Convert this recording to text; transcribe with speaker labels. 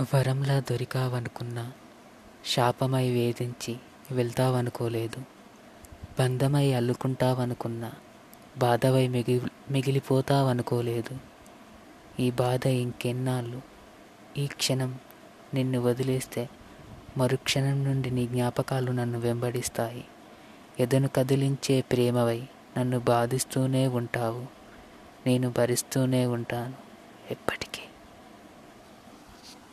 Speaker 1: వరంలా దొరికావనుకున్నా శాపమై వేధించి వెళ్తావనుకోలేదు. బంధమై అల్లుకుంటావనుకున్నా బాధవై మిగి మిగిలిపోతావనుకోలేదు. ఈ బాధ ఇంకెన్నాళ్ళు? ఈ క్షణం నిన్ను వదిలేస్తే మరుక్షణం నుండి నీ జ్ఞాపకాలు నన్ను వెంబడిస్తాయి. ఎదను కదిలించే ప్రేమవై నన్ను బాధిస్తూనే ఉంటావు. నేను భరిస్తూనే ఉంటాను. ఎప్పటి